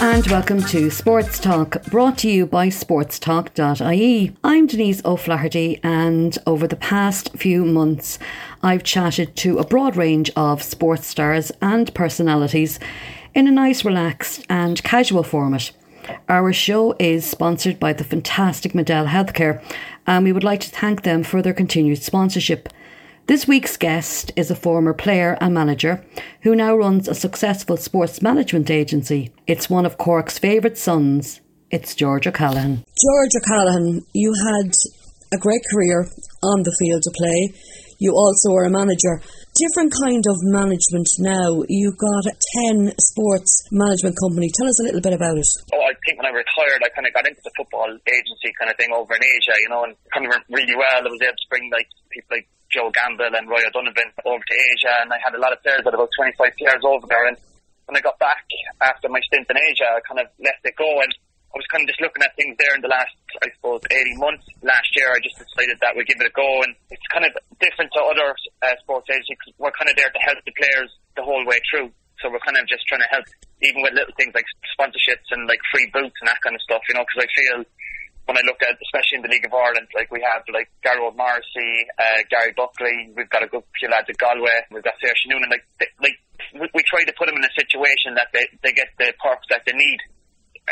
And welcome to Sports Talk, brought to you by sportstalk.ie. I'm Denise O'Flaherty, and over the past few months, I've chatted to a broad range of sports stars and personalities in a nice, relaxed, and casual format. Our show is sponsored by the fantastic Medell Healthcare, and we would like to thank them for their continued sponsorship. This week's guest is a former player and manager who now runs a successful sports management agency. It's one of Cork's favourite sons. It's George O'Callaghan. George O'Callaghan, you had a great career on the field of play. You also were a manager. Different kind of management now. You've got a 10 sports management company. Tell us a little bit about it. Oh, I think when I retired, I kind of got into the football agency kind of thing over in Asia, you know, and kind of went really well. I was able to bring like people like Joe Gamble and Roy O'Donovan over to Asia, and I had a lot of players, had about 25 players over there. And when I got back after my stint in Asia, I kind of let it go, and I was kind of just looking at things there in the last, I suppose, 18 months. Last year, I just decided that we'd give it a go, and it's kind of different to other uh, sports agencies. We're kind of there to help the players the whole way through. So we're kind of just trying to help, even with little things like sponsorships and like free boots and that kind of stuff, you know, because I feel when I look at, especially in the League of Ireland, like we have like Gary Morrissey, uh, Gary Buckley, we've got a good few lads at Galway, we've got Saoirse Noonan, like, they, like we, try to put them in a situation that they, they get the perks that they need.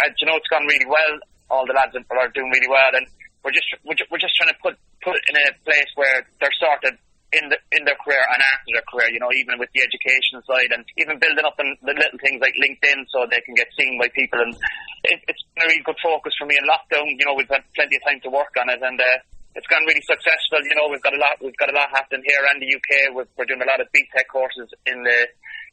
And, you know, it's gone really well. All the lads are doing really well, and we're just we're, just, we're just trying to put put it in a place where they're sorted in the in their career and after their career, you know, even with the education side and even building up the little things like LinkedIn so they can get seen by people. And it, it's a really good focus for me in lockdown. You know, we've had plenty of time to work on it and uh, it's gone really successful. You know, we've got a lot we've got a lot happening here and the UK. We're, we're doing a lot of BTEC courses in the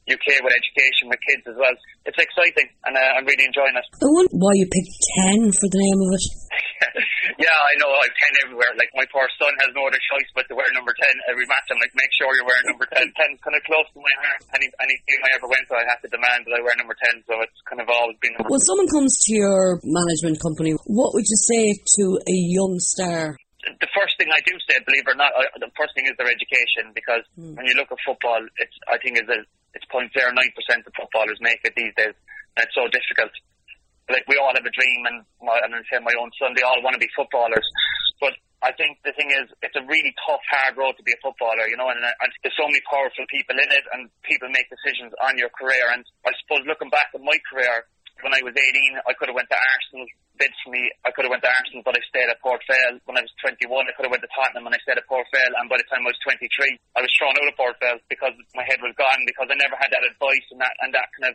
UK with education with kids as well. It's exciting and uh, I'm really enjoying it. Why you picked 10 for the name of it. yeah, I know. I've 10 everywhere. Like, my poor son has no other choice but to wear number 10 every match. I'm like, make sure you're wearing number 10. 10's kind of close to my heart. Any, any team I ever went to, I have to demand that I wear number 10. So it's kind of always been number When someone comes to your management company, what would you say to a young star? the first thing I do say, believe it or not, uh, the first thing is their education because mm. when you look at football, it's I think is it's point zero nine percent of footballers make it these days, and it's so difficult like we all have a dream, and my, and I say my own son, they all want to be footballers. But I think the thing is, it's a really tough, hard road to be a footballer, you know, and, and there's so many powerful people in it, and people make decisions on your career. And I suppose looking back at my career, when I was 18, I could have went to Arsenal. Bids for me, I could have went to Arsenal, but I stayed at Port Vale. When I was 21, I could have went to Tottenham, and I stayed at Port Vale. And by the time I was 23, I was thrown out of Port Vale because my head was gone because I never had that advice and that and that kind of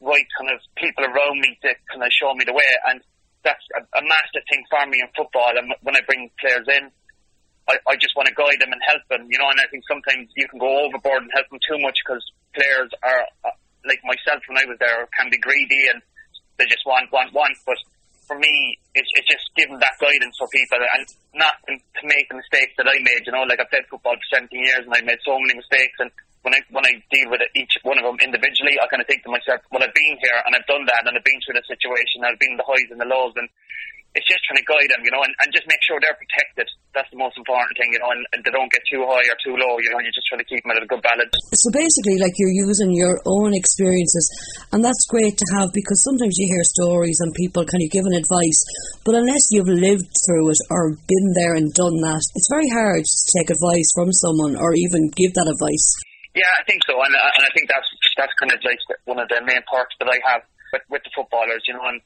right kind of people around me to kind of show me the way. And that's a, a massive thing for me in football. And when I bring players in, I, I just want to guide them and help them, you know. And I think sometimes you can go overboard and help them too much because players are uh, like myself when I was there can be greedy and they just want, want, want. But for me, it's, it's just giving that guidance for people and not to make the mistakes that I made. You know, like I played football for 17 years and I made so many mistakes and when I when I deal with each one of them individually, I kind of think to myself, well, I've been here and I've done that and I've been through the situation, I've been the highs and the lows, and it's just trying to guide them, you know, and, and just make sure they're protected. That's the most important thing, you know, and, and they don't get too high or too low, you know, you're just trying to keep them at a good balance. So basically, like you're using your own experiences, and that's great to have because sometimes you hear stories and people kind of giving advice, but unless you've lived through it or been there and done that, it's very hard to take advice from someone or even give that advice. Yeah, I think so, and, uh, and I think that's that's kind of like one of the main parts that I have with, with the footballers, you know. And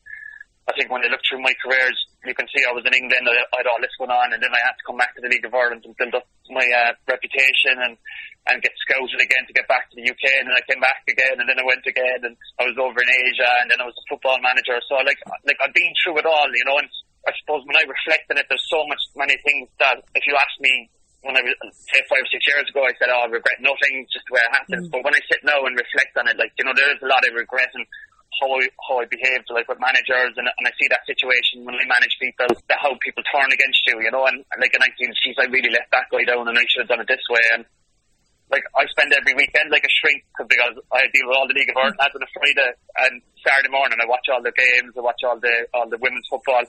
I think when I look through my careers, you can see I was in England, I, I had all this going on, and then I had to come back to the League of Ireland and build up my uh, reputation and and get scouted again to get back to the UK, and then I came back again, and then I went again, and I was over in Asia, and then I was a football manager. So like like I've been through it all, you know. And I suppose when I reflect on it, there's so much many things that if you ask me when I was say five or six years ago, I said, "Oh, I regret nothing, just the way it happens." Mm. But when I sit now and reflect on it, like you know, there is a lot of regret and how I how I behaved, like with managers, and, and I see that situation when I manage people, that how people turn against you, you know, and, and like in 19, geez, I really let that guy down, and I should have done it this way, and like I spend every weekend like a shrink because I deal with all the League of Ireland lads on a Friday and Saturday morning I watch all the games, I watch all the all the women's football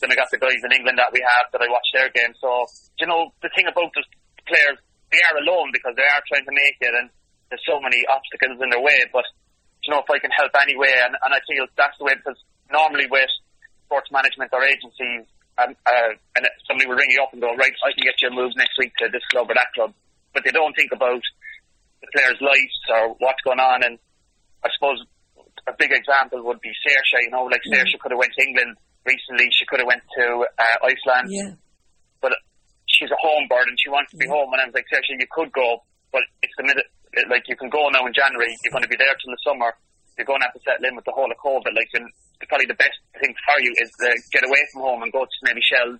then I got the guys in England that we have that I watch their games. So, you know, the thing about the players, they are alone because they are trying to make it and there's so many obstacles in their way. But, you know, if I can help anyway, and, and I feel that's the way because normally with sports management or agencies, um, uh, and somebody will ring you up and go, right, I can get you a move next week to this club or that club, but they don't think about the players' lives or what's going on. And I suppose a big example would be Saoirse. You know, like mm. Saoirse could have went to England recently. She could have went to uh, Iceland. Yeah. But she's a home bird and she wants to be home. And I was like, Saoirse, you could go, but it's the minute. Like you can go now in January. You're going to be there till the summer. You're going to have to settle in with the whole of COVID. Like, and probably the best thing for you is to get away from home and go to maybe Shell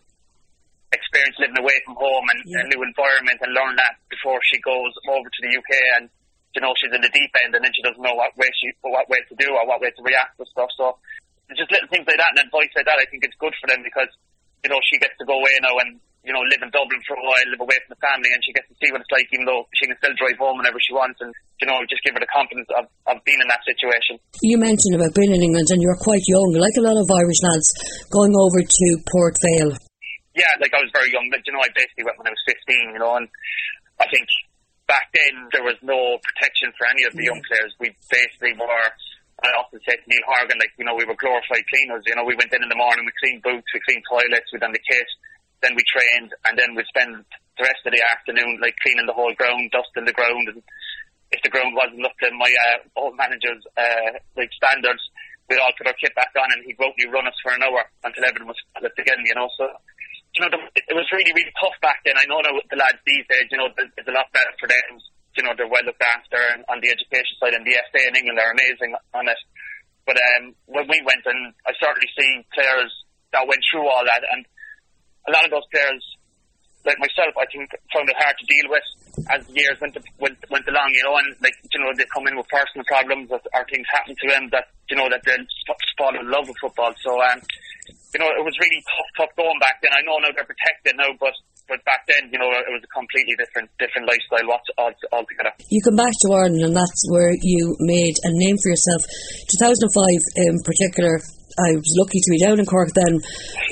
experience living away from home and yeah. a new environment and learn that before she goes over to the UK and you know she's in the deep end and then she doesn't know what way she what way to do or what way to react to stuff. So just little things like that and advice like that. I think it's good for them because you know she gets to go away now and you know live in Dublin for a while, live away from the family, and she gets to see what it's like, even though she can still drive home whenever she wants and you know just give her the confidence of, of being in that situation. You mentioned about being in England and you're quite young, like a lot of Irish lads going over to Port Vale yeah, like I was very young, but you know, I basically went when I was 15, you know, and I think back then there was no protection for any of the young players. We basically were, I often say to Neil Horgan, like, you know, we were glorified cleaners, you know, we went in in the morning, we cleaned boots, we cleaned toilets, we done the kit, then we trained, and then we'd spend the rest of the afternoon, like, cleaning the whole ground, dusting the ground, and if the ground wasn't up to my uh, old manager's, uh, like, standards, we'd all put our kit back on and he'd routinely run us for an hour until everyone was split again, you know, so you know, the, it was really, really tough back then. I know now the lads these days, you know, it's a lot better for them. You know, they're well looked after and on the education side, and the FA in England are amazing on it. But um, when we went, and I certainly see players that went through all that, and a lot of those players, like myself, I think found it hard to deal with as the years went, went went along. You know, and like you know, they come in with personal problems or, or things happen to them that you know that they'll fall in love with football. So um, you know, it was really tough, tough going back then. I know now they're protected now, but but back then, you know, it was a completely different different lifestyle altogether. You come back to Ireland, and that's where you made a name for yourself. 2005, in particular, I was lucky to be down in Cork then.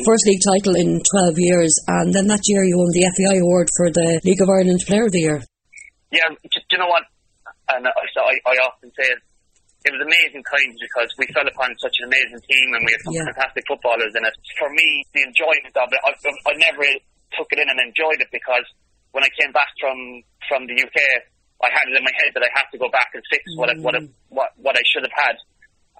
First league title in 12 years, and then that year you won the FAI award for the League of Ireland Player of the Year. Yeah, do you know what? And I, I often say it was amazing times because we fell upon such an amazing team and we had some yeah. fantastic footballers in it. For me, the enjoyment of it, I, I never took it in and enjoyed it because when I came back from from the UK, I had it in my head that I have to go back and fix what I, what, I, mm. what what I should have had,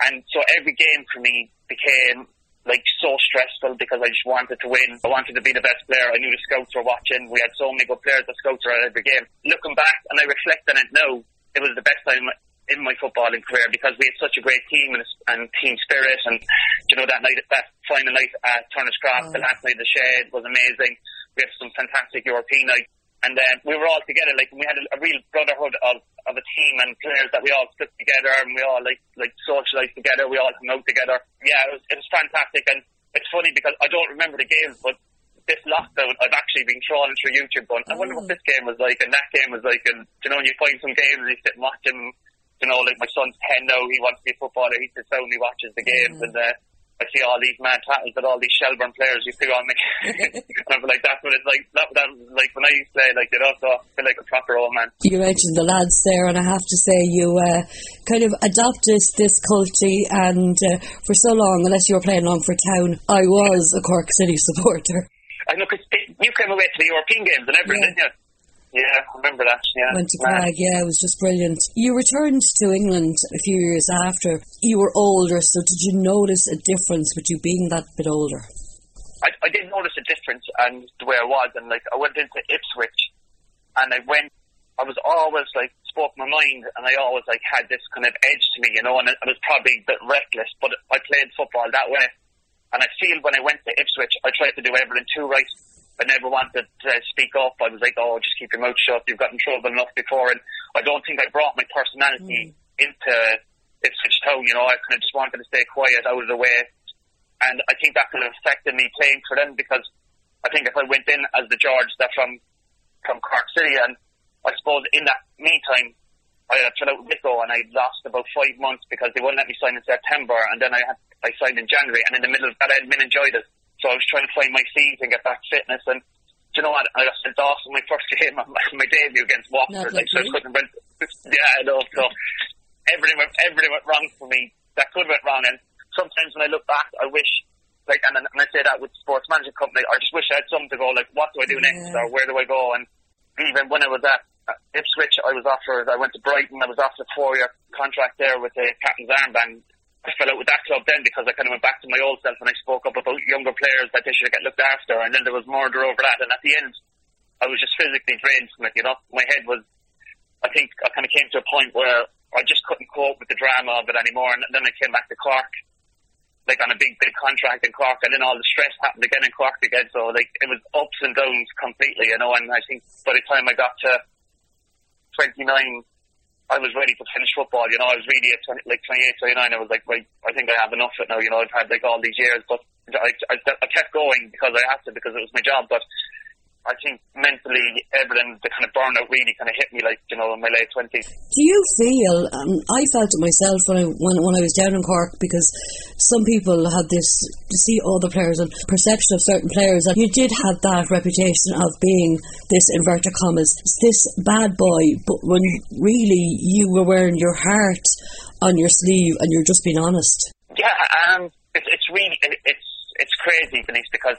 and so every game for me became like so stressful because I just wanted to win. I wanted to be the best player. I knew the scouts were watching. We had so many good players. The scouts were at every game. Looking back and I reflect on it now, it was the best time in my footballing career because we had such a great team and, and team spirit. And you know that night, that final night at Turner's Cross, oh. the last night of the Shed was amazing. We had some fantastic European nights, and uh, we were all together. Like we had a, a real brotherhood of, of a team and players that we all stuck together and we all like like socialised together. We all hung out together. Yeah, it was it was fantastic. And it's funny because I don't remember the games, but this lockdown, I've actually been trawling through YouTube going, I wonder what oh. this game was like and that game was like. And, you know, when you find some games and you sit and watch them you know, like my son's 10 now, he wants to be a footballer, he sits down, he watches the games, mm. and uh, I see all these mad tackles that all these Shelbourne players used to go on me. and I'm like, that's what it's like, that, that was like when I used to play, like, you know, so I feel like a proper old man. You mentioned the lads there, and I have to say, you uh, kind of adopted this culture, and uh, for so long, unless you were playing long for town, I was a Cork City supporter. I know, because you came away to the European games and everything, yeah. didn't you? Yeah, I remember that. Yeah, went to Prague. Yeah, it was just brilliant. You returned to England a few years after. You were older, so did you notice a difference with you being that bit older? I, I didn't notice a difference, and the way I was, and like I went into Ipswich, and I went. I was always like spoke my mind, and I always like had this kind of edge to me, you know. And I was probably a bit reckless, but I played football that way. And I feel when I went to Ipswich, I tried to do everything too right. I never wanted to speak up. I was like, oh, just keep your mouth shut. You've got in trouble enough before. And I don't think I brought my personality mm. into Ipswich Town. You know, I kind of just wanted to stay quiet, out of the way. And I think that kind of affected me playing for them because I think if I went in as the George that from from Cork City, and I suppose in that meantime, I had fell out with Wicklow and I lost about five months because they wouldn't let me sign in September, and then I had I signed in January, and in the middle of that I had meningitis. So I was trying to find my feet and get back fitness. And do you know what? I got sent off in my first game, my, my debut against Watford. Like, so I couldn't rent. Yeah, I know. So everything went, everything went wrong for me. That could have went wrong. And sometimes when I look back, I wish, like, and, and I say that with sports management company, I just wish I had something to go, like, what do I do next, or where do I go? And even when I was at Ipswich, I was offered, I went to Brighton, I was offered a four-year contract there with the captain's armband. I fell out with that club then because I kind of went back to my old self and I spoke up about younger players that they should get looked after, and then there was murder over that. And at the end, I was just physically drained from it. You know, my head was. I think I kind of came to a point where I just couldn't cope with the drama of it anymore, and then I came back to Cork, like on a big, big contract in Cork, and then all the stress happened again in Cork again. So like it was ups and downs completely, you know. And I think by the time I got to 29, I was ready to finish football. You know, I was really at 20, like 28, 29. I was like, right, I think I have enough of it now. You know, I've had like all these years, but I, I, I kept going because I had to because it was my job. But I think mentally, everything, the kind of burnout really kind of hit me, like you know, in my late twenties. Do you feel? Um, I felt it myself when I when, when I was down in Cork because some people had this to see other players and perception of certain players, and you did have that reputation of being this inverted commas, this bad boy, but when really you were wearing your heart on your sleeve and you're just being honest. Yeah, um, it's it's really it's it's crazy, Denise, because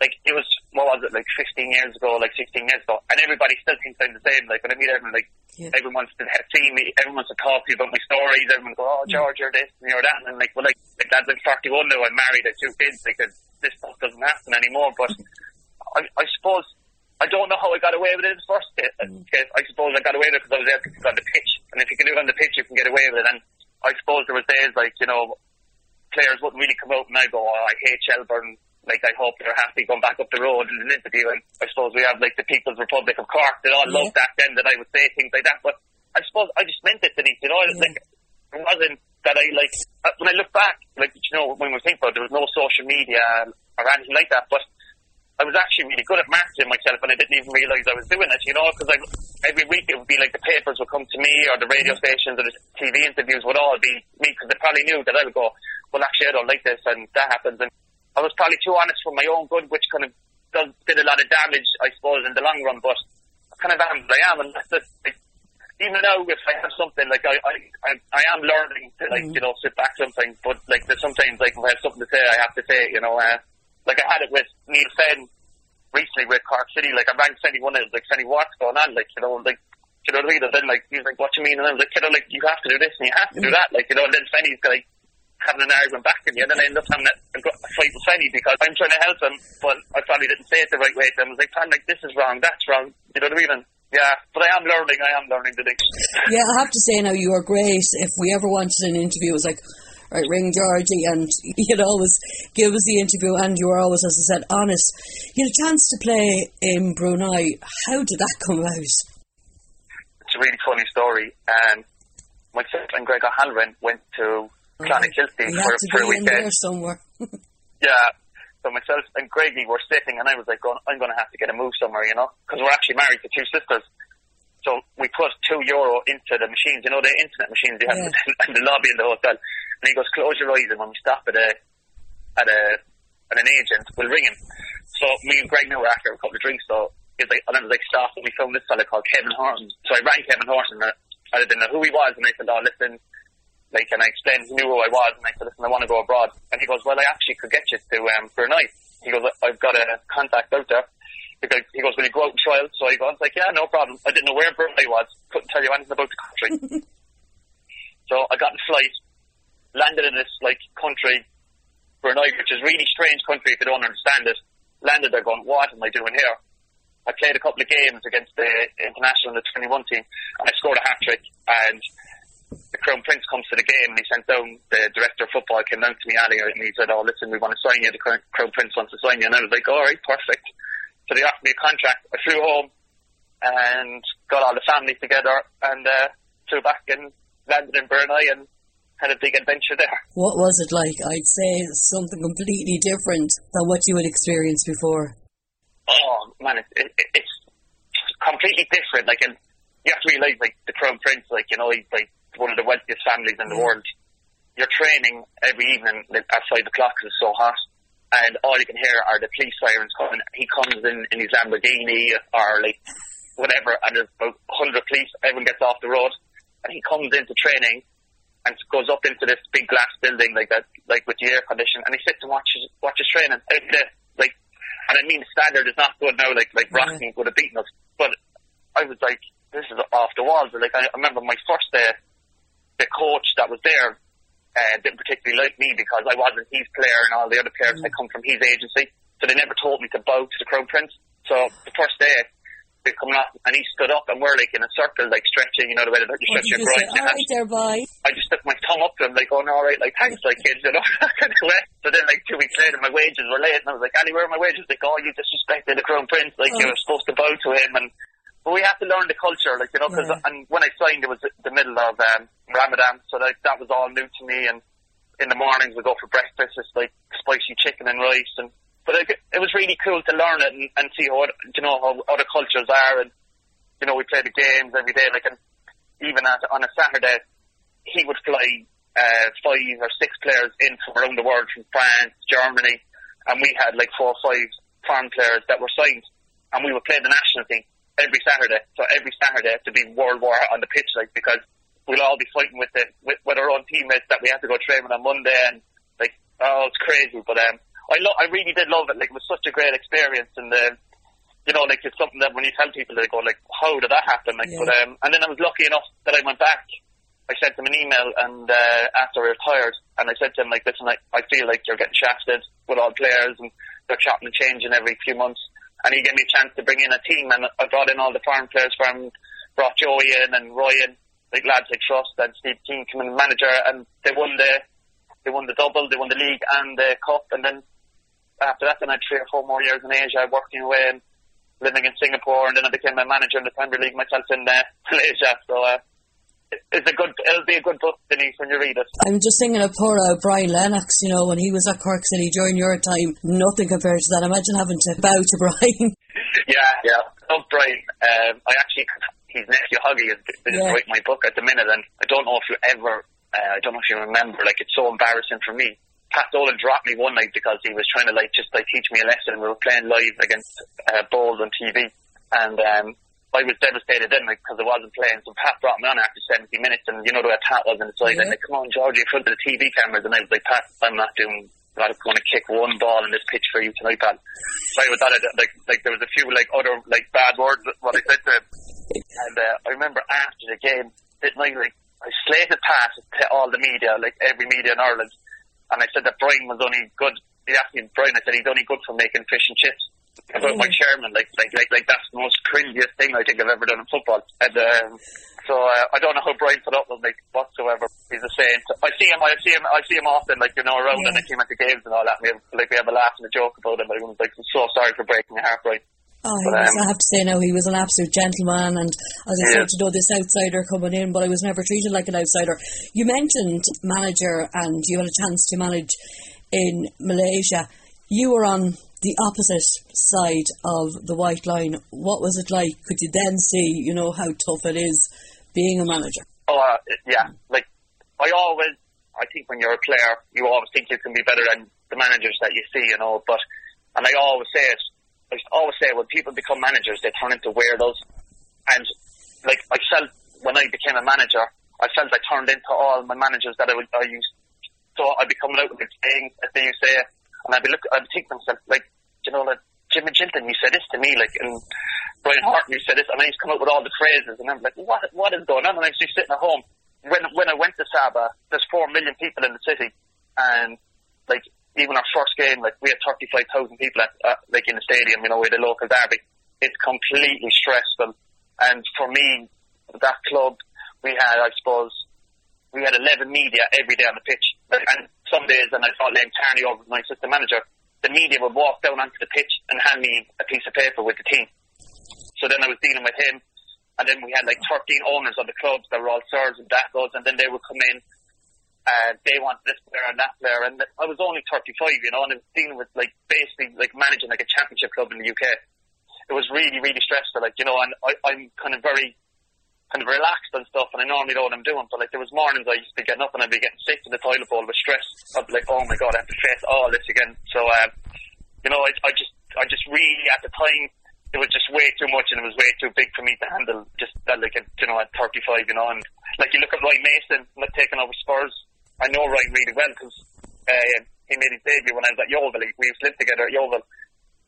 like it was what was it like 15 years ago, like 16 years ago, and everybody still thinks I'm the same. Like when I meet everyone, like yeah. everyone wants to see me, everyone wants to talk to you about my stories. Everyone go, "Oh, George, you're this and you're that," and I'm like, "Well, like, like that's like 41 now. I'm married, I have two kids. Because this stuff doesn't happen anymore." But I, I suppose I don't know how I got away with it in the first case. Mm. I suppose I got away with it because I was able to on the pitch, and if you can do it on the pitch, you can get away with it. And I suppose there was days like you know players wouldn't really come out and I go, oh, I hate Shelbourne like I hope they're happy going back up the road in an interview. And I suppose we have like the People's Republic of Cork that all yeah. loved that then that I would say things like that. But I suppose I just meant it, Denise. You know, yeah. like it wasn't that I like uh, when I look back, like you know, when we think about it, there was no social media or anything like that. But I was actually really good at marketing myself, and I didn't even realise I was doing it. You know, because every week it would be like the papers would come to me, or the radio stations, or the TV interviews would all be me, because they probably knew that I would go, well, actually, I don't like this, and that happens, and I was probably too honest for my own good, which kind of does, did a lot of damage, I suppose, in the long run. But I kind of am I am, and that's just, like, even now, if I have something like I, I, I, I am learning to like mm. you know sit back something, but like there's sometimes like if I have something to say, I have to say, you know, uh, like I had it with Neale Fenn recently with Cork City. Like I rang Fenny one of like Fenny, what's going on? Like you know, like you know what I mean? And then like he's like, what do you mean? And I was like, you know, like you have to do this and you have to do mm. that. Like you know, and then Fenny's like having an argument back with me, and then I end up having a, a fight with Fanny because I'm trying to help him, but I probably didn't say it the right way to him. I was like, "Fan, like this is wrong, that's wrong." You know what I mean? Yeah, but I am learning. I am learning the things. Yeah, I have to say now, you are great. If we ever wanted an interview, it was like, right, ring Georgie, and you'd always give us the interview, and you were always, as I said, honest. You had a chance to play in Brunei. How did that come out? It's a really funny story. And myself and Greg O'Halloran went to Clonakilty for, for a weekend. somewhere. yeah. So myself and Greggy were sitting, and I was like, going, I'm going to have to get a move somewhere, you know, because we're actually married to two sisters. So we put two euro into the machines, you know, the internet machines they have yeah. in the lobby in the hotel. And he goes, close your eyes, and when we stop at a at a at an agent, we'll ring him. So me and Greg knew after a couple of drinks, so he's like, and I was like, stop, and we found this fella called Kevin Horton. So I rang Kevin Horton, and I didn't know who he was, and I said, oh, listen, like, and I explained, he knew who I was, and I said, listen, I want to go abroad. And he goes, well, I actually could get you to, um, Brunei. He goes, I've got a contact out there. Because he goes, will you go out and trial? So I go, I was like, yeah, no problem. I didn't know where Brunei was. Couldn't tell you anything about the country. so I got the flight, landed in this, like, country, Brunei, which is a really strange country if you don't understand it. Landed there going, what am I doing here? I played a couple of games against the international, the 21 team, and I scored a hat trick. And the Crown Prince comes to the game and he sent down the director of football came down to me Ali and he said, "Oh, listen, we want to sign you. The Crown Prince wants to sign you." And I was like, "All right, perfect." So they offered me a contract. I flew home and got all the family together and uh, flew back and landed in Brunei and had a big adventure there. What was it like? I'd say something completely different than what you had experienced before. Oh man, it, it, it's completely different. Like, and you have to realize, like the Crown Prince, like you know, he's like one of the wealthiest families in the mm. world. You're training every evening at five o'clock because it's so hot, and all you can hear are the police sirens coming. He comes in in his Lamborghini or like whatever, and there's about hundred police. Everyone gets off the road, and he comes into training, and goes up into this big glass building like that, like with the air condition, and he sits and watches watches training every day. Like, and I mean, standard is not good now. Like, like Yeah. Rockney would have beaten us, but I was like, this is off the walls. Like, I, I remember my first day, the coach that was there uh, didn't particularly like me because I wasn't his player, and all the other players had come from his agency, so they never told me to bow to the Crown Prince. So the first day. They coming up and he stood up and we're like in a circle, like stretching, you know, the way that you stretch your you say? groin. There. I just stuck my tongue up to him, like, going, all right, like, thanks, like, kids, you know, that kind of way. So then, like, two weeks later, my wages were late, and I was like, Annie, where are my wages? Like, oh, you disrespected the Crown Prince, like, you Oh. were supposed to bow to him, and, but we have to learn the culture, like, you know, because, Yeah. and when I signed, it was the middle of, um, Ramadan, so, like, that was all new to me, and in the mornings we go for breakfast, it's like spicy chicken and rice, and, but like, it was really cool to learn it and, and see how, you know, how other cultures are, and, you know, we play the games every day, like, and even at, on a Saturday, he would fly uh, five or six players in from around the world, from France, Germany, and we had like four or five foreign players that were signed, and we would play the national team every Saturday. So every Saturday to be World War on the pitch, like because we'll all be fighting with the with, with our own teammates that we have to go training on Monday, and like oh, it's crazy. But um, I lo- I really did love it. Like it was such a great experience, and um, you know, like it's something that when you tell people, they go like, "How did that happen?" Like, Yeah. but um, and then I was lucky enough that I went back. I sent him an email and uh, after I retired, and I said to him like, "Listen, I, I feel like you're getting shafted with all players, and they're chopping and changing every few months." And he gave me a chance to bring in a team, and I brought in all the foreign players from, brought Joey in and Ryan, like lads like Trust and Steve Kean come in manager, and they won the, they won the double, they won the league and the cup, and then after that, then I had three or four more years in Asia working away and living in Singapore, and then I became a manager in the Premier League myself in uh, Malaysia. So uh, it's a good, it'll be a good book, Denise, when you read it. I'm just thinking of poor uh, Brian Lennox, you know, when he was at Cork City during your time. Nothing compared to that. Imagine having to bow to Brian. Yeah, yeah. Love Brian. Um, I actually, his nephew Huggy is, is Yeah. writing my book at the minute, and I don't know if you ever, uh, I don't know if you remember, like it's so embarrassing for me. Pat Dolan dropped me one night because he was trying to like just like teach me a lesson. We were playing live against uh, Bohs on TV, and um, I was devastated then because I wasn't playing. So Pat brought me on after 70 minutes, and you know the way Pat was on the side, Yeah. and like, come on, Georgie, in front of the TV cameras, and I was like, Pat, I'm not doing. I'm going to kick one ball in this pitch for you tonight, Pat. So I was at it, like, like there was a few like other like bad words what I said to him, and uh, I remember after the game, that night, like I slated Pat to all the media, like every media in Ireland, and I said that Brian was only good. He asked me, Brian, I said he's only good for making fish and chips. About my chairman, like, like, like, like that's the most cringiest thing I think I've ever done in football. And um, so uh, I don't know how Brian put up with me whatsoever. He's a saint. I see him, I see him, I see him often, like you know, around and I see him at the games and all that. And we have, like we have a laugh and a joke about him. But I was like, I'm so sorry for breaking your heart, Brian. Oh, But, was, um, I have to say now, he was an absolute gentleman, and as I Yeah. said, you know, this outsider coming in, but I was never treated like an outsider. You mentioned manager, and you had a chance to manage in Malaysia. You were on the opposite side of the white line. What was it like? Could you then see, you know, how tough it is being a manager? Oh, uh, yeah. Like, I always, I think when you're a player, you always think you can be better than the managers that you see, you know. But, and I always say it, I always say when people become managers, they turn into weirdos. And, like, I felt when I became a manager, I felt I turned into all my managers that I, would, I used. So I'd be coming out with like sayings, as they say, and I'd be look, I'd think to myself, like, you know, like, Jimmy Chilton, you said this to me, like, and Brian Horton, you said this, and to come out with all the phrases, and I'm like, what, what is going on? And I was just sitting at home. When, when I went to Sabah, there's four million people in the city, and, like, even our first game, like, we had 35,000 people at, uh, like, in the stadium, you know, with the local derby. It's completely stressful. And for me, that club, we had, I suppose, we had 11 media every day on the pitch. And some days, and I thought Liam Kearney over my assistant manager, the media would walk down onto the pitch and hand me a piece of paper with the team. So then I was dealing with him, and then we had like 13 owners of the clubs that were all sirs and datos, and then they would come in, and they wanted this player and that player, and I was only 35, you know, and I was dealing with like basically like managing like a championship club in the UK. It was really, really stressful, like, you know, and I, I'm kind of very kind of relaxed and stuff, and I normally know what I'm doing. But like there was mornings I used to be getting up and I'd be getting sick to the toilet bowl with stress. I'd be like, oh my god, I have to face all this again. So, um, you know, I, I just, I just really at the time it was just way too much and it was way too big for me to handle. Just that, like, at, you know, at 35, you know, and like you look at Ryan Mason like, taking over Spurs. I know Ryan really well because uh, he made his debut when I was at Yeovil. We used to live together at Yeovil.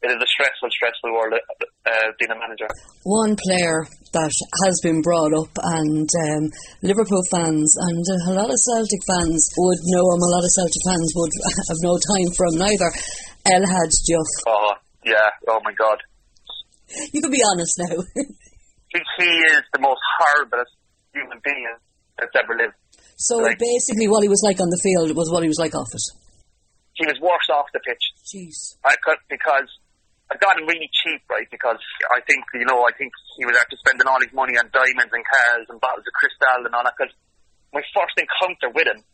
It is a stressful, stressful world uh, being a manager. One player that has been brought up, and um, Liverpool fans and a lot of Celtic fans would know him. A lot of Celtic fans would have no time for him neither. El Hadj Diouf. Oh yeah! Oh my God! You can be honest now. he, he is the most horrible human being that's ever lived. So like, basically, what he was like on the field was what he was like off it. He was worse off the pitch. Jeez. I could because I got him really cheap, right? Because I think, you know, I think he was after spending all his money on diamonds and cars and bottles of Cristal and all that. Because my first encounter with him,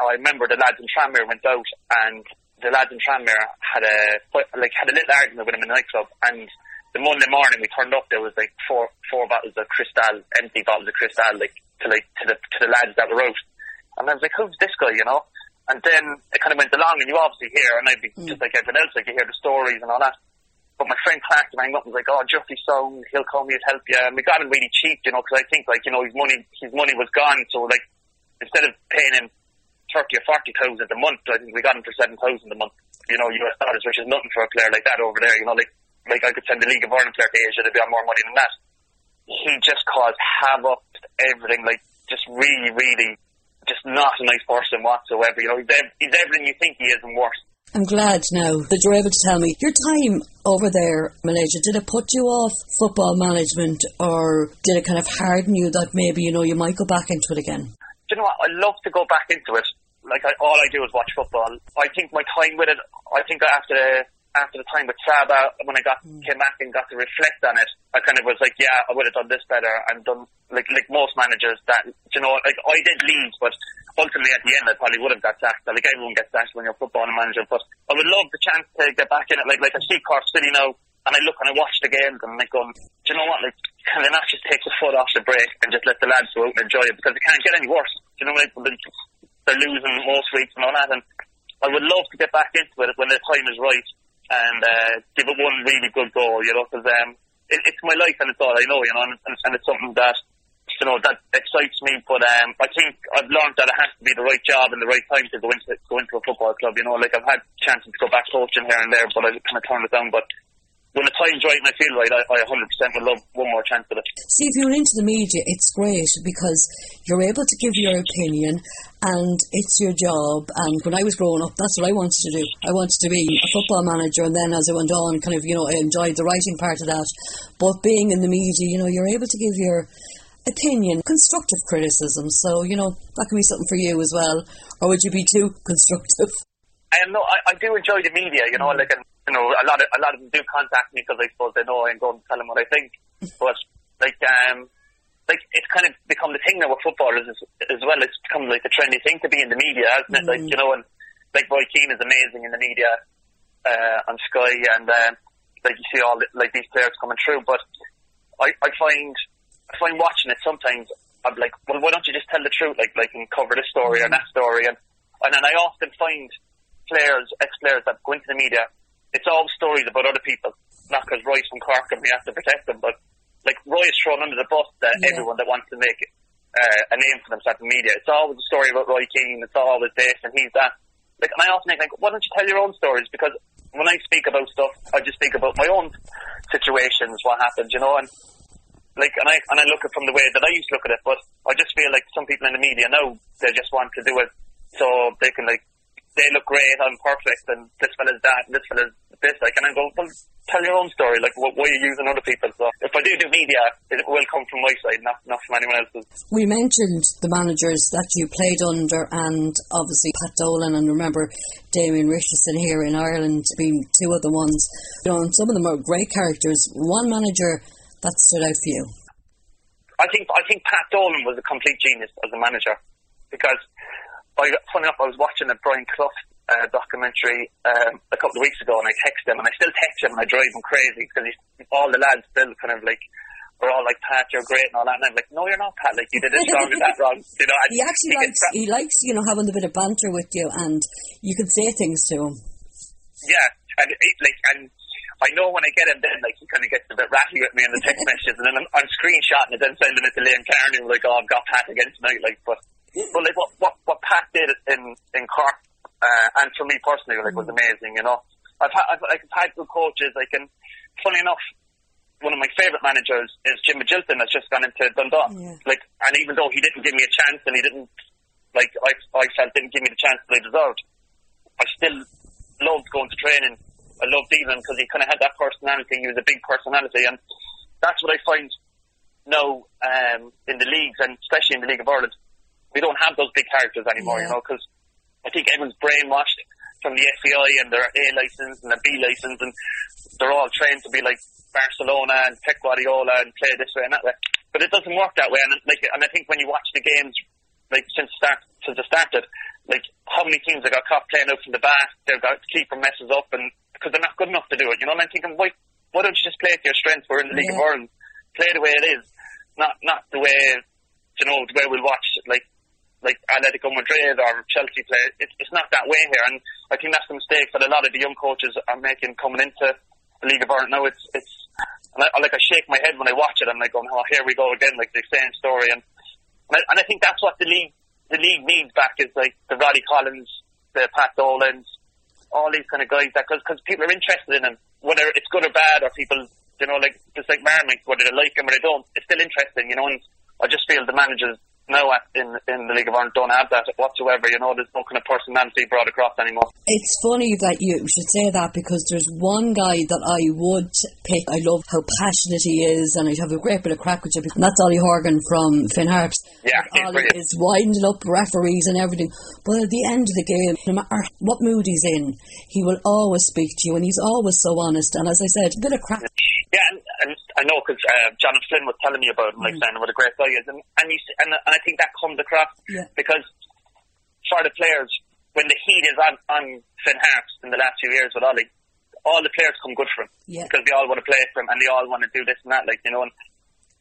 I remember the lads in Tranmere went out and the lads in Tranmere had a, like, had a little argument with him in the nightclub and the Monday morning we turned up, there was like four, four bottles of Cristal, empty bottles of Cristal, like, to like, to the, to the lads that were out. And I was like, who's this guy, you know? And then it kind of went along, and you obviously hear, and I'd be mm. just like everyone else, like you hear the stories and all that. But my friend Clark rang up and was like, "Oh, Juffy's sound, he'll call me to help you." And we got him really cheap, you know, because I think like you know his money, his money was gone. So like instead of paying him thirty or forty thousand a month, I think we got him for seven thousand a month. You know, US dollars, which is nothing for a player like that over there. You know, like like I could send the League of Ireland player to Asia, they'd be on more money than that. He just caused havoc, everything. Like just really, really, just not a nice person whatsoever. You know, he's, he's everything you think he is and worse. I'm glad now that you're able to tell me your time over there, Malaysia. Did it put you off football management, or did it kind of harden you that maybe you know you might go back into it again? Do you know what? I love to go back into it. Like I, all I do is watch football. I think my time with it. I think after the after the time with Sabah, when I got mm. came back and got to reflect on it, I kind of was like, yeah, I would have done this better and done like like most managers that you know, like I did leave, but ultimately at the end I probably would have got sacked. Like everyone gets sacked when you're football manager, but I would love the chance to get back in it. Like like I see Cork City now, and I look and I watch the games and I'm like, going, do you know what? Like, can they not just take the foot off the brake and just let the lads go out and enjoy it because it can't get any worse. Do you know, like they're losing most weeks and all that, and I would love to get back into it when the time is right and uh, give it one really good go. You know, because um, it, it's my life and it's all I know. You know, and, and it's something that you know, that excites me. But um, I think I've learned that it has to be the right job and the right time to go into go into a football club. You know, like I've had chances to go back coaching here and there, but I kind of turned it down. But when the time's right and I feel right, I, I 100% would love one more chance at it. See, if you're into the media, it's great because you're able to give your opinion and it's your job. And when I was growing up, that's what I wanted to do. I wanted to be a football manager, and then as I went on, kind of, you know, I enjoyed the writing part of that. But being in the media, you know, you're able to give your opinion, constructive criticism. So, you know, that can be something for you as well. Or would you be too constructive? Um, no, I, I do enjoy the media, you know, like, and, you know, a lot of, a lot of them do contact me because I suppose they know I can go and tell them what I think. but, like, um, like, it's kind of become the thing now with footballers as, as well. It's become like the trendy thing to be in the media, hasn't it? Mm. Like, you know, and, like, Roy Keane is amazing in the media, uh, on Sky, and, um, like, you see all, the, like, these players coming through, but I, I find, if I'm watching it, sometimes I'm like, well, why don't you just tell the truth, like, like, and cover this story or that story, and and then I often find players, ex-players that go into the media, it's all stories about other people, not because Roy's from Cork and we have to protect them, but like Roy is thrown under the bus to yeah. everyone that wants to make uh, a name for themselves in the media. It's always a story about Roy Keane. It's always this and he's that. Like, and I often think, like, why don't you tell your own stories? Because when I speak about stuff, I just speak about my own situations, what happened, you know, and like, and I and I look at it from the way that I used to look at it, but I just feel like some people in the media now they just want to do it so they can like they look great, I'm perfect, and this fella's that, and this fella's this. Like, and I go, well, tell your own story. Like, why are you using other people? So if I do do media, it will come from my side, not not from anyone else's. We mentioned the managers that you played under, and obviously Pat Dolan, and remember Damien Richardson here in Ireland being two of the ones. You know, and some of them are great characters. One manager that stood out for you? I think I think Pat Dolan was a complete genius as a manager because I, funny enough, I was watching a Brian Clough uh, documentary um, a couple of weeks ago, and I texted him, and I still text him, and I drive him crazy because all the lads still kind of like we're all like Pat, you're great and all that, and I'm like, no, you're not Pat. Like you did this wrong and that wrong. You know, he actually he likes he likes you know having a bit of banter with you, and you can say things to him. Yeah, and like and I know when I get him, then like he kind of gets a bit ratty with me in the text messages, and then I'm, I'm screenshotting it, then sending it to Liam Kearney, like, oh, I've got Pat again tonight, like, but, but like what what what Pat did in in Cork, uh, and for me personally, like, was amazing. You know, I've had I've, like, I've had good coaches, like, and funny enough, one of my favourite managers is Jim Magilton that's just gone into Dundee. Yeah. Like, and even though he didn't give me a chance and he didn't, like, I, I felt didn't give me the chance that I deserved, I still loved going to training. I loved Evan because he kind of had that personality. He was a big personality, and that's what I find now um, in the leagues and especially in the League of Ireland. We don't have those big characters anymore, Yeah. you know, because I think everyone's brainwashed from the FAI and their A license and their B license, and they're all trained to be like Barcelona and Pep Guardiola and play this way and that way. But it doesn't work that way, and like, and I think when you watch the games, like since start since it started, like how many teams have got caught playing out from the back, they've got keeper messes up, and because they're not good enough to do it, you know. And I'm thinking, why why don't you just play to your strengths? We're in the League of Ireland, play the way it is, not not the way you know the way we'll watch like like Atletico Madrid or Chelsea play. It, it's not that way here, and I think that's the mistake that a lot of the young coaches are making coming into the League of Ireland now. It's it's and I like I shake my head when I watch it. I'm like, going, oh, here we go again, like the same story. And and I, and I think that's what the league the league needs back is like the Roddy Collins, the Pat Dolans, all these kind of guys that because people are interested in them, whether it's good or bad, or people you know like just like Marmite, whether they like him or they don't, it's still interesting, you know. And I just feel the managers now in in the League of Ireland don't have that whatsoever. You know, there's no kind of personality brought across anymore. It's funny that you should say that because there's one guy that I would pick. I love how passionate he is, and I'd have a great bit of crack with him. And that's Ollie Horgan from Finn Harps. Yeah, he's Ollie is winding up referees and everything. But at the end of the game, no matter what mood he's in, he will always speak to you, and he's always so honest. And as I said, a bit of crack. Yeah, I know because uh, John Flynn was telling me about him, like saying what a great guy he is, and and, you, and and I think that comes across Yeah. because for the players, when the heat is on on Finn Harps in the last few years with Ollie, all the players come good for him Yeah. because they all want to play for him and they all want to do this and that, like you know. And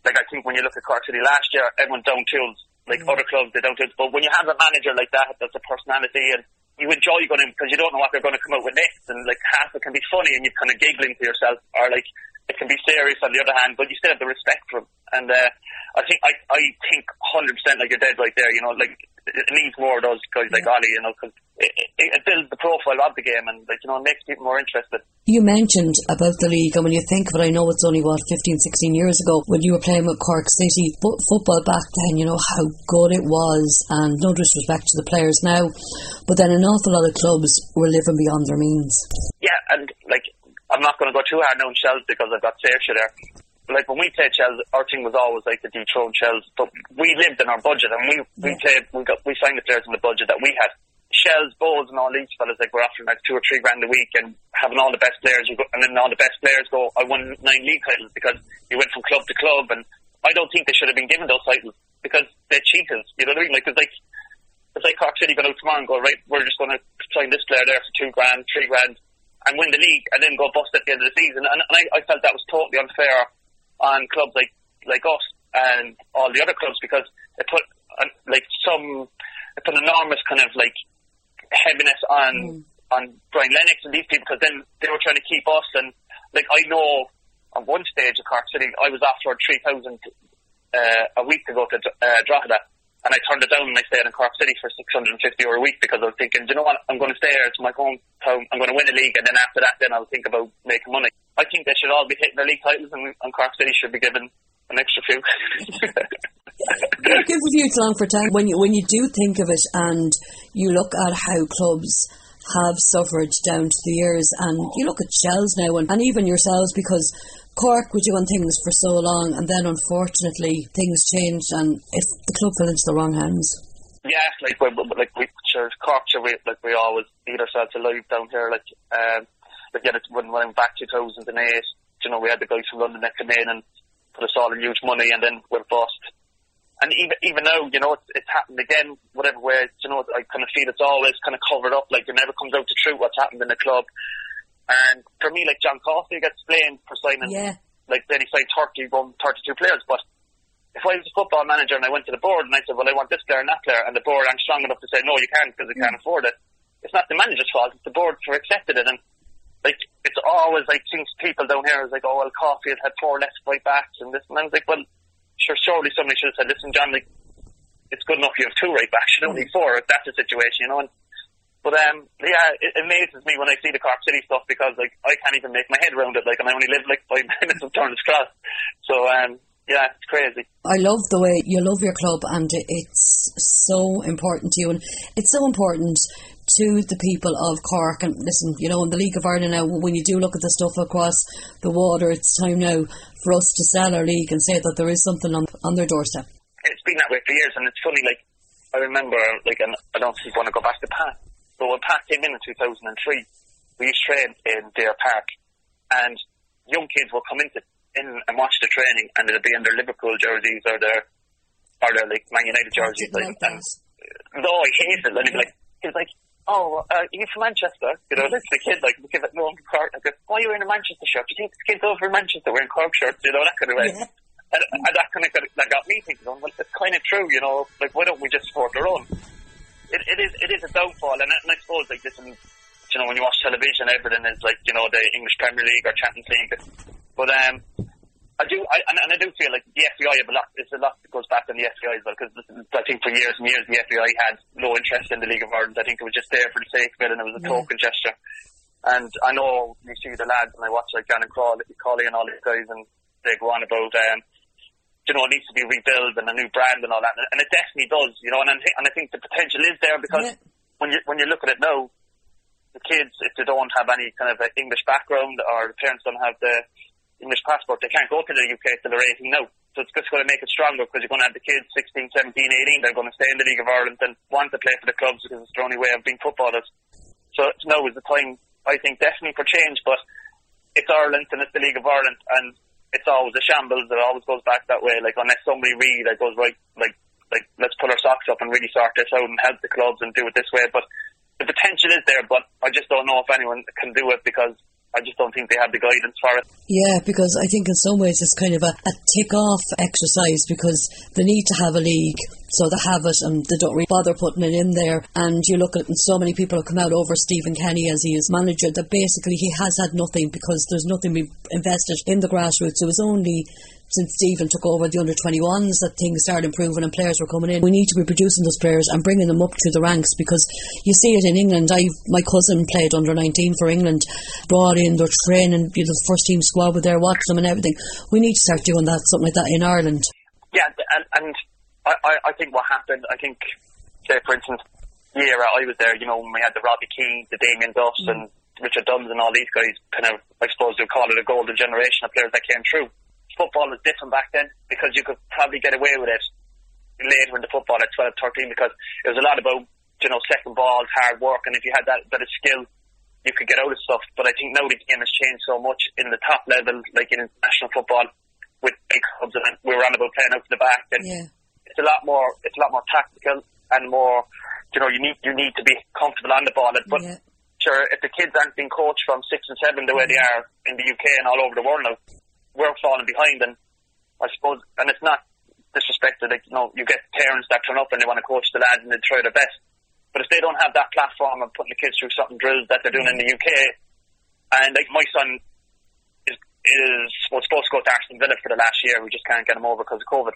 like I think when you look at Cork City last year, everyone down tools, like other clubs they down tools, but when you have a manager like that, that's a personality and. You enjoy going in because you don't know what they're going to come out with next, and like half it can be funny and you're kind of giggling to yourself, or like it can be serious on the other hand, but you still have the respect for them. And uh, I think I I think hundred percent like you're dead right there. You know, like it needs more of those guys like Ollie. You know, because it, it, it builds the profile of the game and like you know it makes people more interested. You mentioned about the league, and when you think of it, I know it's only, what, 15, 16 years ago when you were playing with Cork City. Fo- football back then, you know, how good it was, and no disrespect to the players now, but then an awful lot of clubs were living beyond their means. Yeah, and like I'm not going to go too hard on Shells because I've got Saoirse there. Like when we played Shells, our thing was always like the dethrone Shells, but we lived in our budget and we we played we got we signed the players in the budget that we had. Shells, Bohs, and all these fellas like were offering like two or three grand a week and having all the best players. You go, and then all the best players go. I won nine league titles because you went from club to club, and I don't think they should have been given those titles because they're cheaters. You know what I mean? Like it's like it's like Cork City going out tomorrow and go right. We're just going to sign this player there for two grand, three grand, and win the league, and then go bust at the end of the season. And, and I, I felt that was totally unfair on clubs like like us and all the other clubs because it put uh, like some it put an enormous kind of like heaviness on on Brian Lennox and these people because then they were trying to keep us and like I know at one stage of Cork City I was offered three thousand uh, a week to go to uh, Drogheda and I turned it down and I stayed in Cork City for six hundred and fifty euro a week because I was thinking, do you know what, I'm going to stay here, it's my hometown, I'm going to win a league and then after that then I'll think about making money. I think they should all be hitting their league titles and, and Cork City should be given an extra few. Give with you long for time when you when you do think of it and you look at how clubs have suffered down to the years and you look at Shells now and, and even yourselves because Cork were doing things for so long and then unfortunately things changed and if the club fell into the wrong hands. yeah, like we, like we sure Cork, sure we like we always eat ourselves alive down here. Like um, like yeah, when when back two thousand and eight, you know, we had the guys from London that came in and put us all in huge money, and then we're bust. And even even now, you know, it's, it's happened again. Whatever way, you know, I kind of feel it's always kind of covered up. Like it never comes out to truth what's happened in the club. And for me, like John Caulfield gets blamed for signing, Yeah. like then he signed 31, 32 players, but if I was a football manager and I went to the board and I said, well, I want this player and that player, and the board aren't strong enough to say, no, you can't because they can't mm. afford it, it's not the manager's fault, it's the board for accepting it. And, like, it's always like things people down here is like, oh well, Caulfield had four left right backs and this, and I was like, well, sure, surely somebody should have said, listen, John, like it's good enough you have two right backs, you don't need four if that's the situation, you know. And, but um, yeah, it amazes me when I see the Cork City stuff because like I can't even make my head around it. Like, and I only live like five minutes from Turner's Cross, so um, yeah, it's crazy. I love the way you love your club, and it's so important to you, and it's so important to the people of Cork. And listen, you know, in the League of Ireland now, when you do look at the stuff across the water, it's time now for us to sell our league and say that there is something on on their doorstep. It's been that way for years, and it's funny. Like I remember, like, and I don't think want to go back to Pat but when Pat came in in 2003, we used to train in Dare Park, and young kids will come into in and watch the training, and it'll be in their Liverpool jerseys or their or their like Man United jerseys. Like, and, uh, no, I hate it. And be like, he's like, oh, uh, are you from Manchester? You know, that's the kid, like, give it no, I'm from Cork. I go, why are you wearing a Manchester shirt? Do you think the kids over in Manchester wearing Cork shirts? You know, that kind of way. Yeah. And, and that kind of that got me thinking, well, it's kind of true, you know, like, why don't we just support our own? it, it is it is a downfall, and, and I suppose like this, and, you know, when you watch television, everything is like you know the English Premier League or Champions League. But um, I do, I, and, and I do feel like the FAI have a lot. It's a lot that goes back on the FAI as well, because I think for years and years the FAI had no interest in the League of Ireland. I think it was just there for the sake of it, and it was a yeah. token gesture. And I know you see the lads, and I watch like Gannon Crawley, Crawley and all these guys, and they go on about um, you know, it needs to be rebuilt and a new brand and all that. And it definitely does, you know, and I, th- and I think the potential is there because yeah. when you, when you look at it now, the kids, if they don't have any kind of English background or the parents don't have the English passport, they can't go to the UK till they're 18 now. So it's just going to make it stronger because you're going to have the kids 16, 17, 18, they're going to stay in the League of Ireland and want to play for the clubs because it's their only way of being footballers. So now is the time, I think, definitely for change, but it's Ireland and it's the League of Ireland and it's always a shambles. It always goes back that way. Like unless somebody really like goes right, like like let's pull our socks up and really sort this out and help the clubs and do it this way. But the potential is there, but I just don't know if anyone can do it because I just don't think they had the guidance for it. Yeah, because I think in some ways it's kind of a, a tick off exercise because they need to have a league, so they have it and they don't really bother putting it in there. And you look at it, and so many people have come out over Stephen Kenny as he is manager that basically he has had nothing because there's nothing invested in the grassroots. It was only since Stephen took over the under 21s that things started improving and players were coming in. We need to be producing those players and bringing them up to the ranks because you see it in England. I my cousin played under 19 for England, brought in their training, you know, the first team squad with their watch them and everything. We need to start doing that, something like that in Ireland. Yeah, and, and I, I think what happened, I think, say for instance, the era I was there, you know, when we had the Robbie Keane, the Damien Duffs mm. and Richard Dunnes and all these guys, kind of, I suppose you'd call it a golden generation of players that came through football was different back then because you could probably get away with it later in the football at 12, 13 because it was a lot about, you know, second balls, hard work, and if you had that bit of skill, you could get out of stuff. But I think now the game has changed so much in the top level, like in international football, with big clubs, and we were on about playing out to the back, and yeah. it's a lot more, it's a lot more tactical and more, you know, you need you need to be comfortable on the ball. But yeah. sure, if the kids aren't being coached from six and seven the way mm. they are in the UK and all over the world now, we're falling behind, and I suppose, and it's not disrespected. Like, you know, you get parents that turn up and they want to coach the lads and they try their best, but if they don't have that platform of putting the kids through something drills that they're doing in the UK, and like my son is is was supposed to go to Aston Villa for the last year, we just can't get him over because of COVID.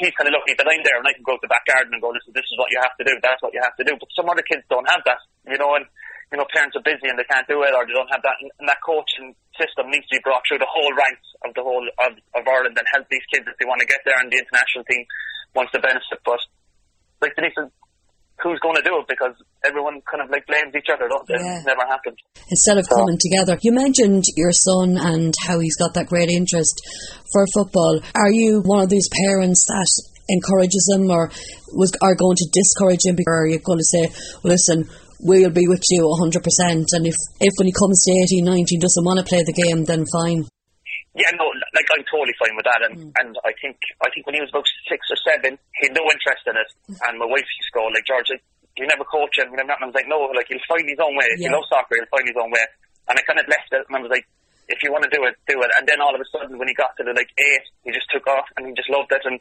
He's kind of lucky that I'm there and I can go to the back garden and go, listen, this is what you have to do. That's what you have to do. But some other kids don't have that, you know, and you know, parents are busy and they can't do it or they don't have that. And that coaching system needs to be brought through the whole ranks of the whole of, of Ireland and help these kids if they want to get there and the international team wants to benefit. But like Denise, who's going to do it because everyone kind of like blames each other, don't they? Yeah. It never happens. Instead of so. coming together. You mentioned your son and how he's got that great interest for football. Are you one of these parents that encourages him or was are going to discourage him or are you going to say, listen, we'll be with you 100%. And if, if when he comes to 18, 19, doesn't want to play the game, then fine. Yeah, no, like I'm totally fine with that, and mm. and I think I think when he was about six or seven, he had no interest in it. Mm. And my wife used to go like, George, like, you never coach him, you never nothing. I was like, no, like he'll find his own way. If yeah. he loves soccer, he'll find his own way. And I kind of left it, and I was like, if you want to do it, do it. And then all of a sudden, when he got to the like eight, he just took off, and he just loved it, and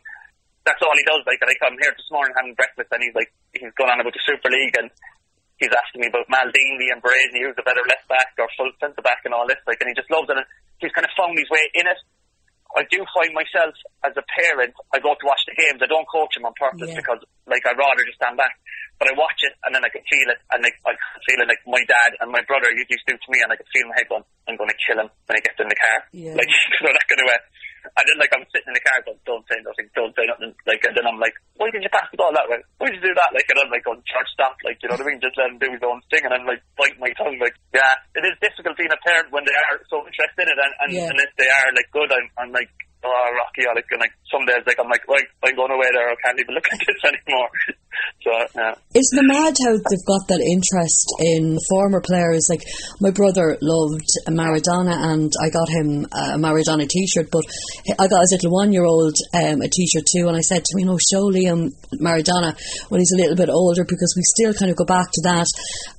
that's all he does. Like, like I come here this morning having breakfast, and he's like, he's going on about the Super League, and he's asking me about Maldini and Baresi, who's a better left back or full centre back and all this, like, and he just loves it. And he's kind of found his way in it. I do find myself as a parent, I go to watch the games. I don't coach him on purpose Yeah. because, like, I'd rather just stand back. But I watch it and then I can feel it, and like I can feel it like my dad and my brother used to do to me, and I can feel my head going, "I'm going to kill him when he gets in the car." Yeah. Like, you know, that kind of way. And then, like, I'm sitting in the car going, "Don't say nothing, don't say nothing." Like, and then I'm like, "Why did you pass the ball that way? Why did you do that?" Like, and I'm like, "On charge stop," like, you know what I mean? Just let him do his own thing, and I'm like, bite my tongue, like, yeah, it is difficult being a parent when they are so interested in it, and, and, Yeah. and if they are like good, I'm, I'm like. Oh, Rocky! I like, and, like some days, like I'm like, right, I'm going away there. I can't even look at this anymore. Yeah. Isn't it mad how they've got that interest in former players? Like my brother loved Maradona, and I got him a Maradona T-shirt. But I got his little one-year-old um, a T-shirt too, and I said to him, "You know, show Liam Maradona when he's a little bit older, because we still kind of go back to that."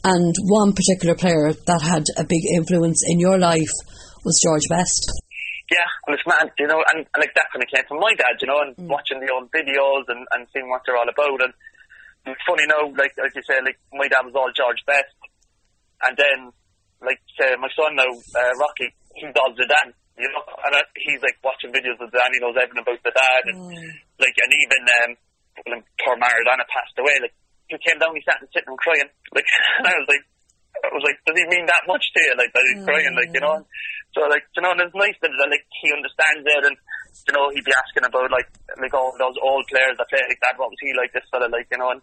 And one particular player that had a big influence in your life was George Best. Yeah, and it's mad, you know, and, and like that kind of came from my dad, you know, and watching the old videos and, and seeing what they're all about. And it's funny now, like like you say, like my dad was all George Best, and then like say my son now, uh, Rocky, he's all Zidane, you know, and uh, he's like watching videos of Zidane, he knows everything about the dad, and like and even um, when poor Maradona passed away, like he came down, he sat and sitting and crying, like, and I was like. I was like, does he mean that much to you? Like, that he's crying, like, you know? So, like, you know, and it's nice that, that, like, he understands it and, you know, he'd be asking about, like, like all those old players that played like that, what was he like, this fella, like, you know, and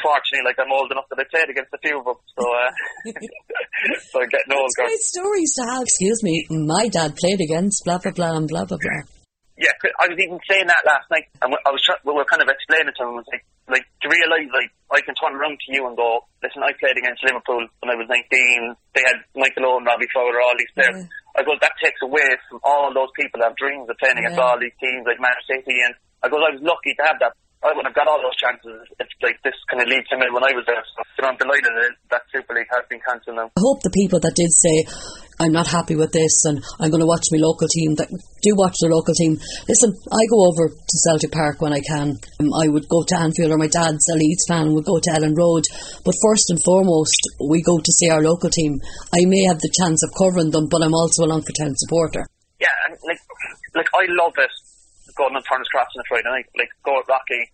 fortunately, like, I'm old enough that I played against a few of them, so, uh, so I'm getting old, great stories to have. Excuse me, my dad played against blah blah blah and blah blah blah. Yeah, I was even saying that last night, and I was we were kind of explaining to him, I was like, like to realise like I can turn around to you and go, listen, I played against Liverpool when I was 19. They had Michael Owen, Robbie Fowler, all these players. I go, that takes away from all those people that have dreams of playing against Yeah. all these teams like Manchester City, and I go, I was lucky to have that. I wouldn't have got all those chances if like this kind of lead came in when I was there. So you know, I'm delighted that that Super League has been cancelled now. I hope the people that did say, I'm not happy with this and I'm going to watch my local team, that do watch the local team. Listen, I go over to Celtic Park when I can. Um, I would go to Anfield or my dad's a Leeds fan would go to Elland Road. But first and foremost, we go to see our local team. I may have the chance of covering them, but I'm also a Longford Town supporter. yeah, and like, like I love it going on Turner's Cross on a Friday night. Like, go at Rocky,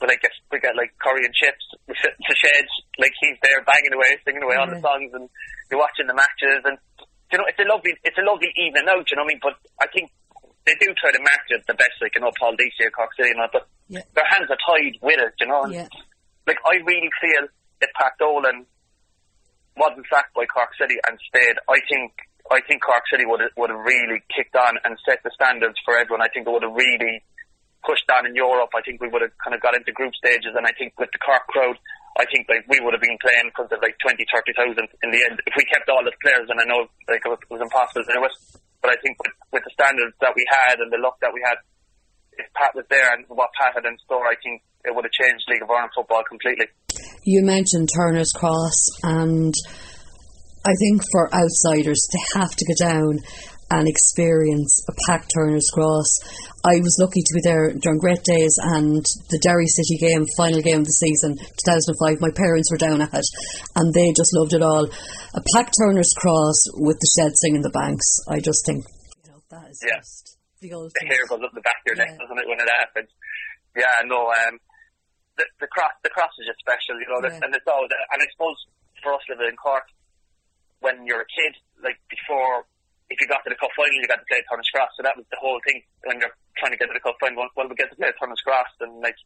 we like get we get like curry and chips. We sit in the sheds, like he's there banging away, singing away all the mm. songs, and you're watching the matches, and you know it's a lovely, it's a lovely evening out. You know what I mean? But I think they do try to market it the best. they can. know, Paul Deasy at Cork City, and all, but Yeah. their hands are tied with it. You know, and Yeah. like I really feel if Pat Dolan wasn't sacked by Cork City and stayed, I think I think Cork City would have, would have really kicked on and set the standards for everyone. I think it would have really pushed on in Europe. I think we would have kind of got into group stages, and I think with the Cork crowd, I think like we would have been playing because of like 20, 30,000 in the end if we kept all the players. And I know like it was, it was impossible but I think with, with the standards that we had and the luck that we had, if Pat was there and what Pat had in store, I think it would have changed League of Ireland football completely. You mentioned Turner's Cross, and I think for outsiders, they have to go down and experience a packed Turner's Cross. I was lucky to be there during great days, and the Derry City game, final game of the season, 2005, my parents were down at it, and they just loved it all. A packed Turner's Cross with the shed singing the banks. I just think, you know, that is Yeah. just the old the hair goes up the back of your neck, Yeah. doesn't it, when it happens? Yeah, no, um, the, the cross, the cross is just special, you know, Yeah. and it's always, and I suppose for us living in Cork, when you're a kid, like before, if you got to the cup final, you got to play Turner's Cross, so that was the whole thing when you're trying to get to the cup final. Well, we get to play Turner's Cross, and like,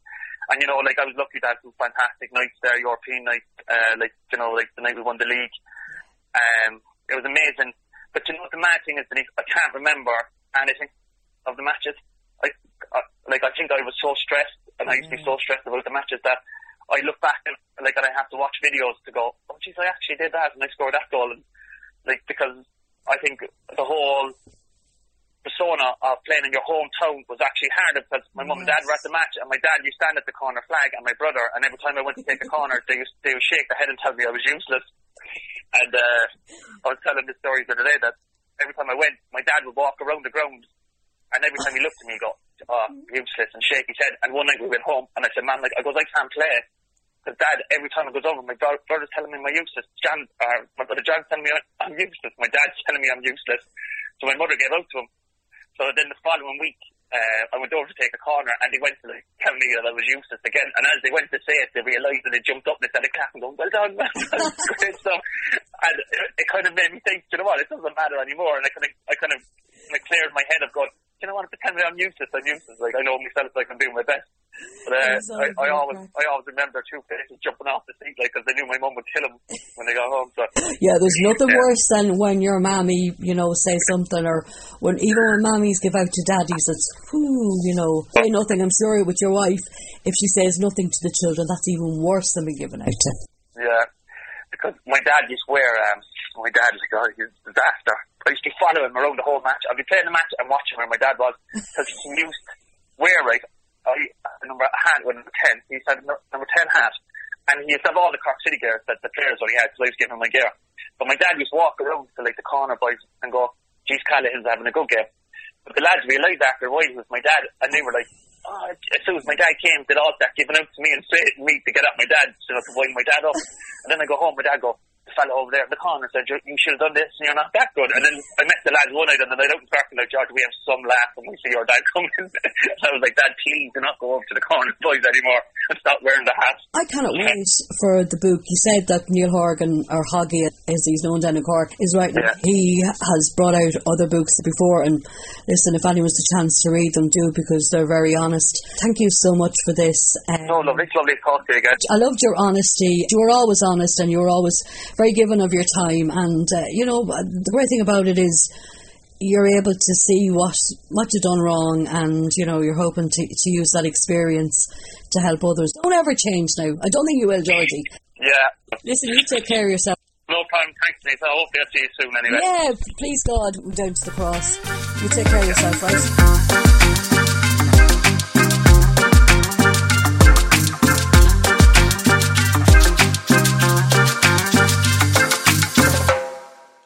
and you know, like I was lucky to have some fantastic nights there, European nights, uh, like you know, like the night we won the league. Um, it was amazing. But you know what the mad thing is, Denise? I can't remember anything of the matches. Like, I, like I think I was so stressed, and I used to be so stressed about the matches that I look back and like, and I have to watch videos to go, oh jeez, I actually did that, and I scored that goal, and like because I think the whole persona of playing in your hometown was actually harder because my mum and dad were at the match and my dad used to stand at the corner flag and my brother and every time I went to take a corner they used they would shake their head and tell me I was useless. And uh, I was telling the stories the other day that every time I went my dad would walk around the ground and every time he looked at me he'd go oh useless and shake his head and one night we went home and I said man like I goes I can't play Because dad, every time it goes over, my brother, brother's telling me I'm useless. Jan, uh, my brother John's telling me I'm useless. My dad's telling me I'm useless. So my mother gave out to him. So then the following week, uh, I went over to take a corner and they went to like, tell me that I was useless again. And as they went to say it, they realised that they jumped up and they started clapping going, well done, well done. Stuff. And it, it kind of made me think, you know what, it doesn't matter anymore. And I kind of, I kind of like, cleared my head of going, you know what, pretend I'm useless, I'm useless. Like, I know myself, like, I'm doing my best. But uh, I, I always, I always remember two faces jumping off the seat, like, because they knew my mum would kill them when they got home. So yeah, there's nothing yeah. worse than when your mammy, you know, say something, or when even when mammies give out to daddies, it's whoo, you know, say nothing. I'm sure with your wife, if she says nothing to the children, that's even worse than being given out to. Yeah, because my dad used to wear. Um, my dad, like, oh, he's a disaster. I used to follow him around the whole match. I'd be playing the match and watching where my dad was because he used wear right I, number hat with number 10. He said number 10 hat. And he used to have all the Cork City gear that the players only had because I was giving him my gear. But my dad used to walk around to like the corner boys and go, geez, Callaghan's having a good game. But the lads realised after a while it was my dad and they were like, oh, as soon as my dad came, they'd all start giving out to me and straighten me to get up my dad, so to wind my dad up. And then I go home, my dad go, the fellow over there in the corner said, you should have done this and you're not that good. And then I met the lads one night on the night out in Cork and like, George, we have some laugh when we see your dad coming. so I was like, Dad, please do not go over to the corner boys anymore and stop wearing the hat. I cannot wait for the book. You said that Neal Horgan, or Hoggy as he's known down in Cork, is writing. Yeah. He has brought out other books before and listen, if anyone's a chance to read them, do because they're very honest. Thank you so much for this. Um, no, lovely, lovely to talk to you again. I loved your honesty. You were always honest and you were always very given of your time. And, uh, you know, the great thing about it is you're able to see what, what you've done wrong and, you know, you're hoping to, to use that experience to help others. Don't ever change now. I don't think you will, Georgie. Yeah. Listen, you take care of yourself. No problem. Thanks, Nita. I hope to see you soon anyway. Yeah, please God, down to the cross. You take care of yourself, right?